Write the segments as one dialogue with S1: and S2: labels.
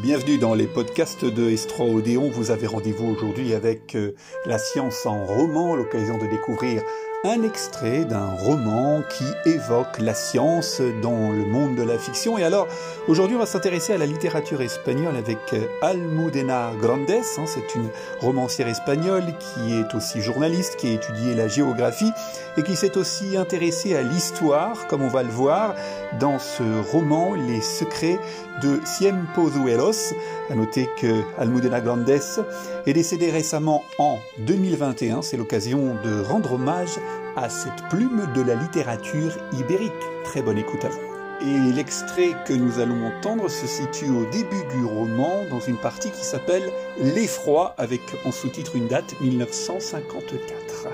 S1: Bienvenue dans les podcasts de Estro Odéon. Vous avez rendez-vous aujourd'hui avec euh, la science en roman, l'occasion de découvrir un extrait d'un roman qui évoque la science dans le monde de la fiction. Et alors, aujourd'hui, on va s'intéresser à la littérature espagnole avec euh, Almudena Grandes. Hein. C'est une romancière espagnole qui est aussi journaliste, qui a étudié la géographie et qui s'est aussi intéressée à l'histoire, comme on va le voir dans ce roman Les secrets de Ciempo Duelos. À noter que Almudena Grandes est décédée récemment en 2021. C'est l'occasion de rendre hommage à cette plume de la littérature ibérique. Très bonne écoute à vous. Et l'extrait que nous allons entendre se situe au début du roman, dans une partie qui s'appelle L'effroi, avec en sous-titre une date 1954.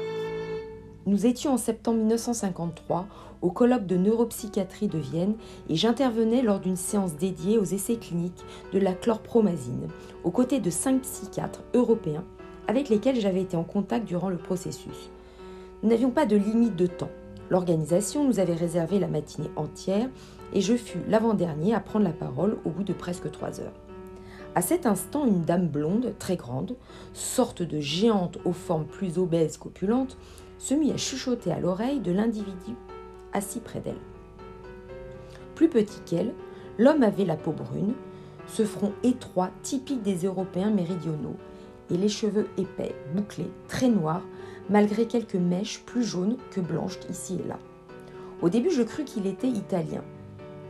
S2: Nous étions en septembre 1953 au colloque de neuropsychiatrie de Vienne et j'intervenais lors d'une séance dédiée aux essais cliniques de la chlorpromazine, aux côtés de cinq psychiatres européens avec lesquels j'avais été en contact durant le processus. Nous n'avions pas de limite de temps. L'organisation nous avait réservé la matinée entière et je fus l'avant-dernier à prendre la parole au bout de presque trois heures. À cet instant, une dame blonde, très grande, sorte de géante aux formes plus obèses qu'opulentes, se mit à chuchoter à l'oreille de l'individu assis près d'elle. Plus petit qu'elle, l'homme avait la peau brune, ce front étroit typique des Européens méridionaux, et les cheveux épais, bouclés, très noirs, malgré quelques mèches plus jaunes que blanches ici et là. Au début, je crus qu'il était italien,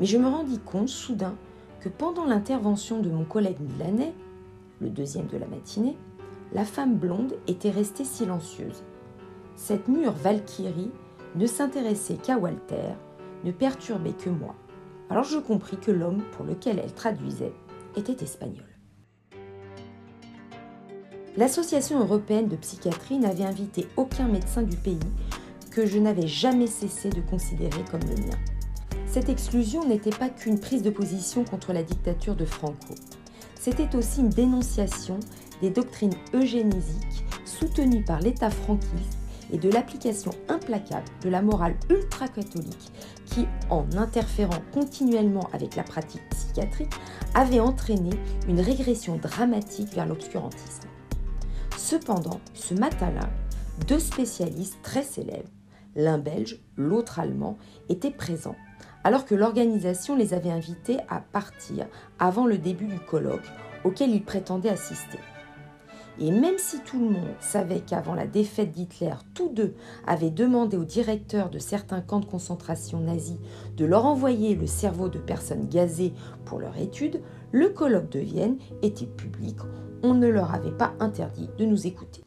S2: mais je me rendis compte soudain que pendant l'intervention de mon collègue milanais, le deuxième de la matinée, la femme blonde était restée silencieuse. Cette mûre Valkyrie ne s'intéressait qu'à Walter, ne perturbait que moi. Alors je compris que l'homme pour lequel elle traduisait était espagnol. L'Association européenne de psychiatrie n'avait invité aucun médecin du pays que je n'avais jamais cessé de considérer comme le mien. Cette exclusion n'était pas qu'une prise de position contre la dictature de Franco. C'était aussi une dénonciation des doctrines eugénésiques soutenues par l'État franquiste et de l'application implacable de la morale ultra-catholique qui, en interférant continuellement avec la pratique psychiatrique, avait entraîné une régression dramatique vers l'obscurantisme. Cependant, ce matin-là, deux spécialistes très célèbres, l'un belge, l'autre allemand, étaient présents, alors que l'organisation les avait invités à partir avant le début du colloque auquel ils prétendaient assister. Et même si tout le monde savait qu'avant la défaite d'Hitler, tous deux avaient demandé au directeur de certains camps de concentration nazis de leur envoyer le cerveau de personnes gazées pour leur étude, le colloque de Vienne était public, on ne leur avait pas interdit de nous écouter.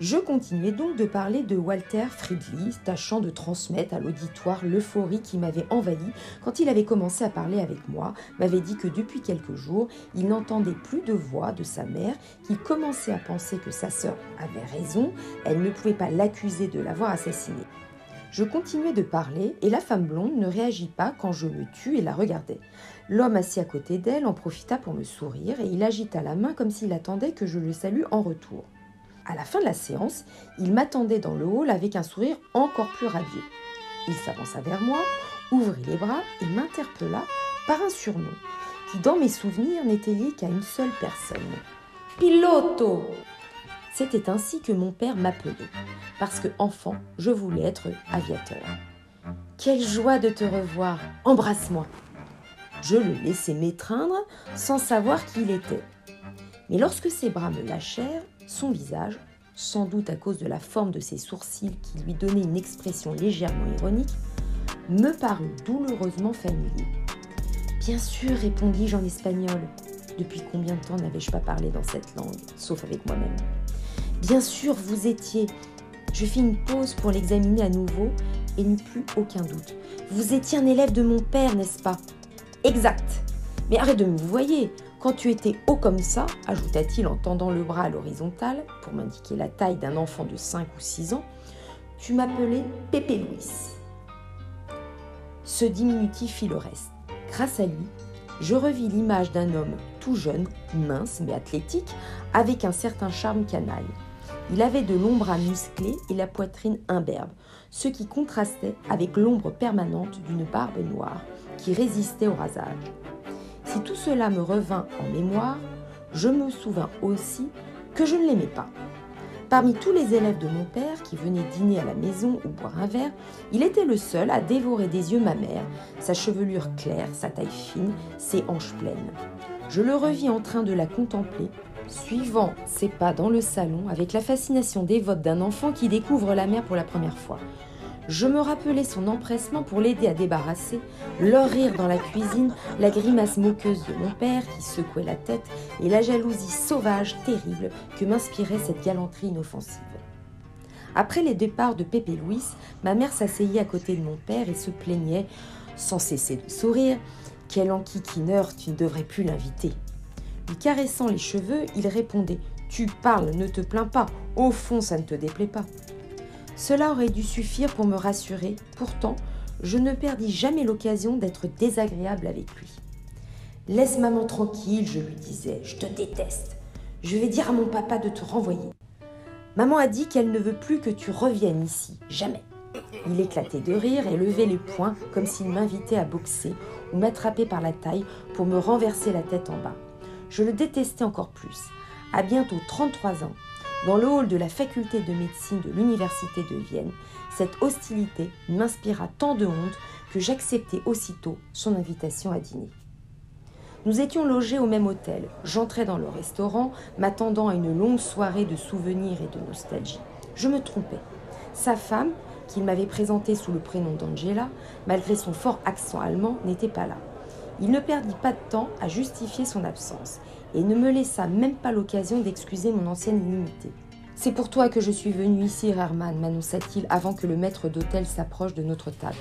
S2: Je continuais donc de parler de Walter Friedli, tâchant de transmettre à l'auditoire l'euphorie qui m'avait envahi quand il avait commencé à parler avec moi, m'avait dit que depuis quelques jours, il n'entendait plus de voix de sa mère, qu'il commençait à penser que sa sœur avait raison, elle ne pouvait pas l'accuser de l'avoir assassinée. Je continuais de parler et la femme blonde ne réagit pas quand je me tue et la regardais. L'homme assis à côté d'elle en profita pour me sourire et il agita la main comme s'il attendait que je le salue en retour. À la fin de la séance, il m'attendait dans le hall avec un sourire encore plus radieux. Il s'avança vers moi, ouvrit les bras et m'interpella par un surnom qui, dans mes souvenirs, n'était lié qu'à une seule personne. Piloto C'était ainsi que mon père m'appelait, parce que, enfant, je voulais être aviateur. Quelle joie de te revoir Embrasse-moi je le laissai m'étreindre sans savoir qui il était. Mais lorsque ses bras me lâchèrent, son visage, sans doute à cause de la forme de ses sourcils qui lui donnait une expression légèrement ironique, me parut douloureusement familier. Bien sûr, répondis-je en espagnol. Depuis combien de temps n'avais-je pas parlé dans cette langue, sauf avec moi-même? Bien sûr, vous étiez. Je fis une pause pour l'examiner à nouveau et n'eus plus aucun doute. Vous étiez un élève de mon père, n'est-ce pas? Exact. Mais arrête de me vous voyez. Quand tu étais haut comme ça, ajouta-t-il en tendant le bras à l'horizontale pour m'indiquer la taille d'un enfant de 5 ou 6 ans, tu m'appelais Pépé Louis. Ce diminutif fit le reste. Grâce à lui, je revis l'image d'un homme tout jeune, mince mais athlétique, avec un certain charme canaille. Il avait de longs bras musclés et la poitrine imberbe, ce qui contrastait avec l'ombre permanente d'une barbe noire qui résistait au rasage. Si tout cela me revint en mémoire, je me souvins aussi que je ne l'aimais pas. Parmi tous les élèves de mon père qui venaient dîner à la maison ou boire un verre, il était le seul à dévorer des yeux ma mère, sa chevelure claire, sa taille fine, ses hanches pleines. Je le revis en train de la contempler, suivant ses pas dans le salon avec la fascination dévote d'un enfant qui découvre la mer pour la première fois. Je me rappelais son empressement pour l'aider à débarrasser, leur rire dans la cuisine, la grimace moqueuse de mon père qui secouait la tête et la jalousie sauvage, terrible que m'inspirait cette galanterie inoffensive. Après les départs de Pépé Louis, ma mère s'asseyait à côté de mon père et se plaignait, sans cesser de sourire, Quel enquiquineur, tu ne devrais plus l'inviter. Lui caressant les cheveux, il répondait Tu parles, ne te plains pas, au fond ça ne te déplaît pas. Cela aurait dû suffire pour me rassurer, pourtant, je ne perdis jamais l'occasion d'être désagréable avec lui. Laisse maman tranquille, je lui disais, je te déteste. Je vais dire à mon papa de te renvoyer. Maman a dit qu'elle ne veut plus que tu reviennes ici, jamais. Il éclatait de rire et levait les poings comme s'il m'invitait à boxer ou m'attraper par la taille pour me renverser la tête en bas. Je le détestais encore plus. À bientôt 33 ans, dans le hall de la faculté de médecine de l'université de Vienne, cette hostilité m'inspira tant de honte que j'acceptai aussitôt son invitation à dîner. Nous étions logés au même hôtel. J'entrais dans le restaurant, m'attendant à une longue soirée de souvenirs et de nostalgie. Je me trompais. Sa femme, qu'il m'avait présentée sous le prénom d'Angela, malgré son fort accent allemand, n'était pas là. Il ne perdit pas de temps à justifier son absence et ne me laissa même pas l'occasion d'excuser mon ancienne inimité. C'est pour toi que je suis venu ici, Herman, m'annonça-t-il avant que le maître d'hôtel s'approche de notre table.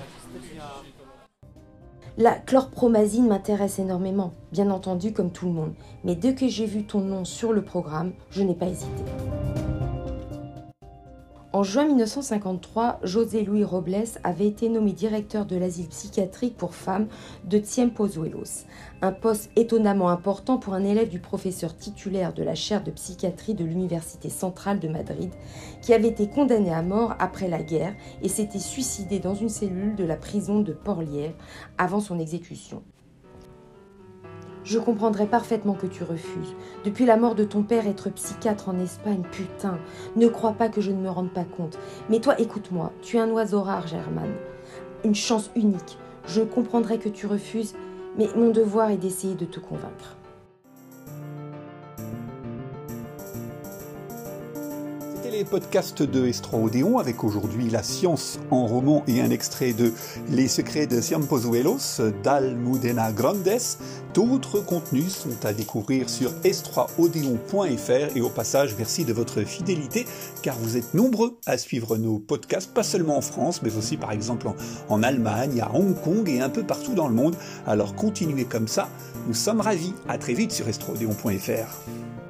S2: La chlorpromazine m'intéresse énormément, bien entendu comme tout le monde, mais dès que j'ai vu ton nom sur le programme, je n'ai pas hésité. En juin 1953, José Luis Robles avait été nommé directeur de l'asile psychiatrique pour femmes de Tiempozuelos, un poste étonnamment important pour un élève du professeur titulaire de la chaire de psychiatrie de l'Université centrale de Madrid, qui avait été condamné à mort après la guerre et s'était suicidé dans une cellule de la prison de Porlière avant son exécution. Je comprendrais parfaitement que tu refuses. Depuis la mort de ton père, être psychiatre en Espagne, putain, ne crois pas que je ne me rende pas compte. Mais toi, écoute-moi, tu es un oiseau rare, German. Une chance unique. Je comprendrais que tu refuses, mais mon devoir est d'essayer de te convaincre.
S1: Les podcasts de Estro Odéon avec aujourd'hui la science en roman et un extrait de Les secrets de Ciampozuelos d'Almudena Grandes. D'autres contenus sont à découvrir sur estroaodéon.fr et au passage merci de votre fidélité car vous êtes nombreux à suivre nos podcasts, pas seulement en France mais aussi par exemple en, Allemagne, à Hong Kong et un peu partout dans le monde. Alors continuez comme ça, nous sommes ravis. À très vite sur estroaodéon.fr.